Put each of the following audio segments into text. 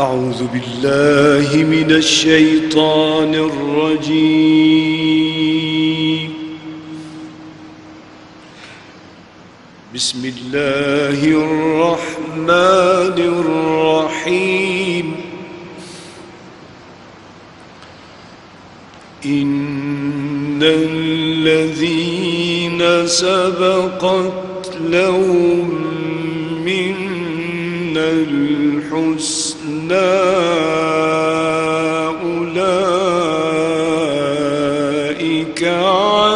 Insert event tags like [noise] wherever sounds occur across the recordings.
أعوذ بالله من الشيطان الرجيم. بسم الله الرحمن الرحيم. إن الذين سبقت لهم الحسنى أولئك عنها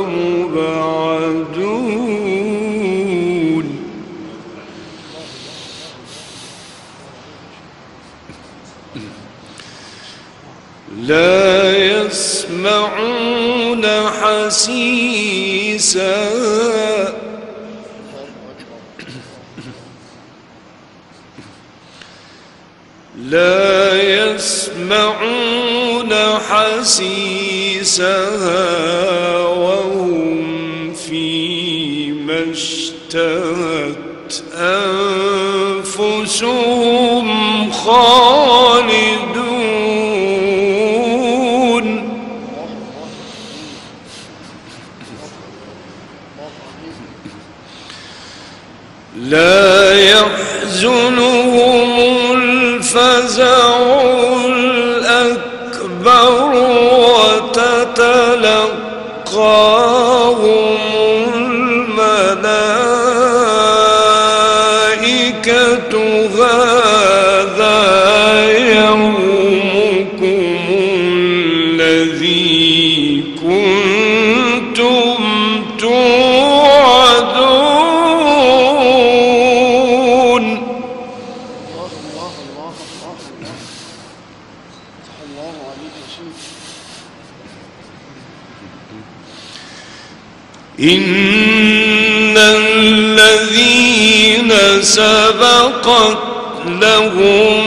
مبعدون. لا يسمعون حسيسا لا يسمعون حسيسها وهم فيما اشتهت أنفسهم خالدون. لا يحزنهم الفزع إن الذين سبقت لهم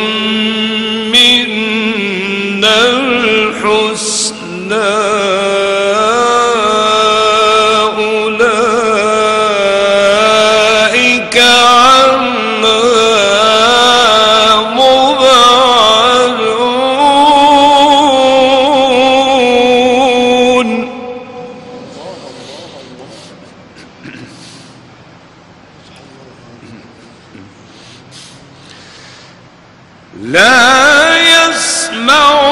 منا الحسنى [coughs] لا يسمعون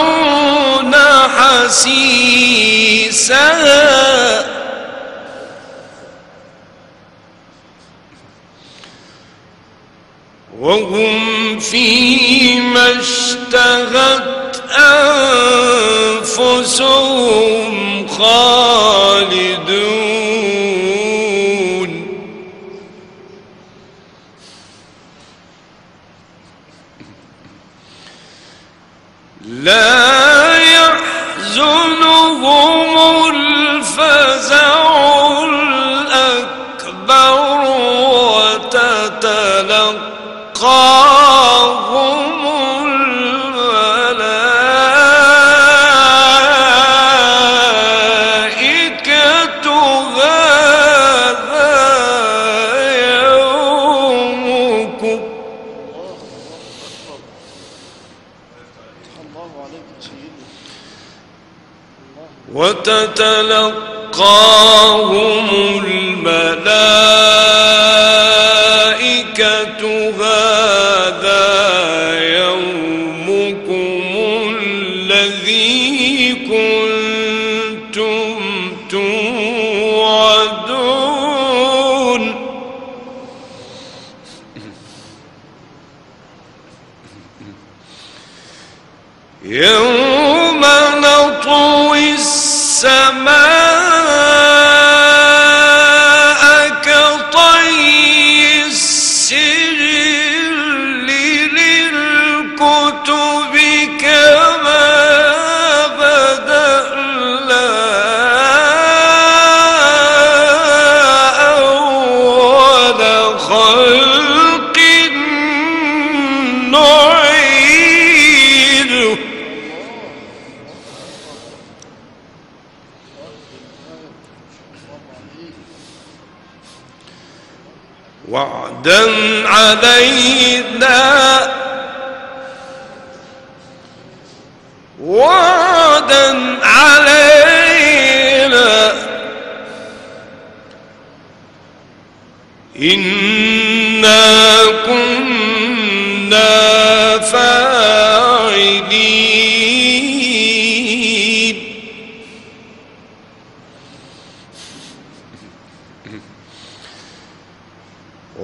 حسيسها وهم فيما اشتهت أنفسهم خالدون وتتلقاهم الملائكة هذا يومكم الذي كنتم توعدون ما وعدا علينا. وعدا علينا. إنا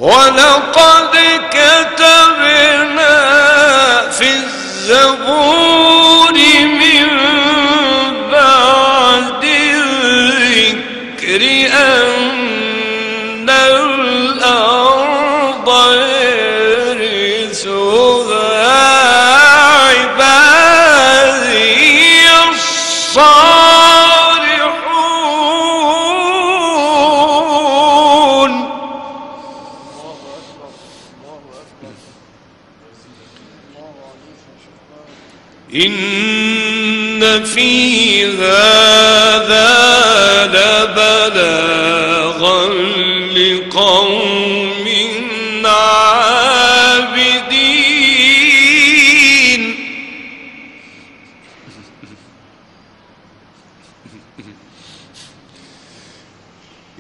ولقد كتبنا في الزبور من بعد الذكر أن الأرض يرثها عبادي الصالحون إن في هذا لبلاغا لقوم عابدين.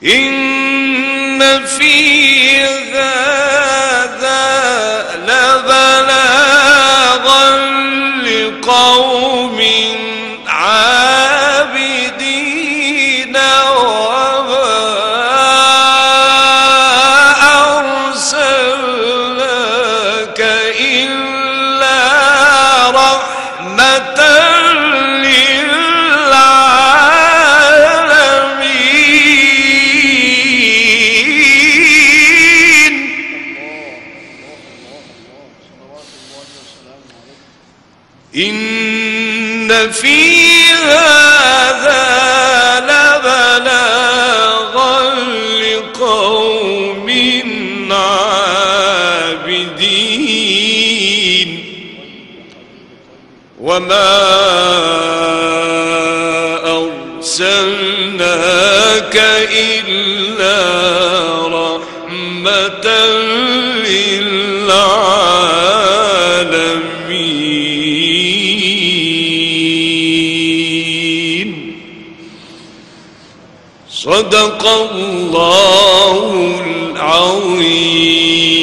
إن في هذا لبلاغا لقوم عابدين إن في هذا لبلاغا لقوم عابدين. وما أرسلناك إلا رحمة للعالمين. صدق الله العظيم.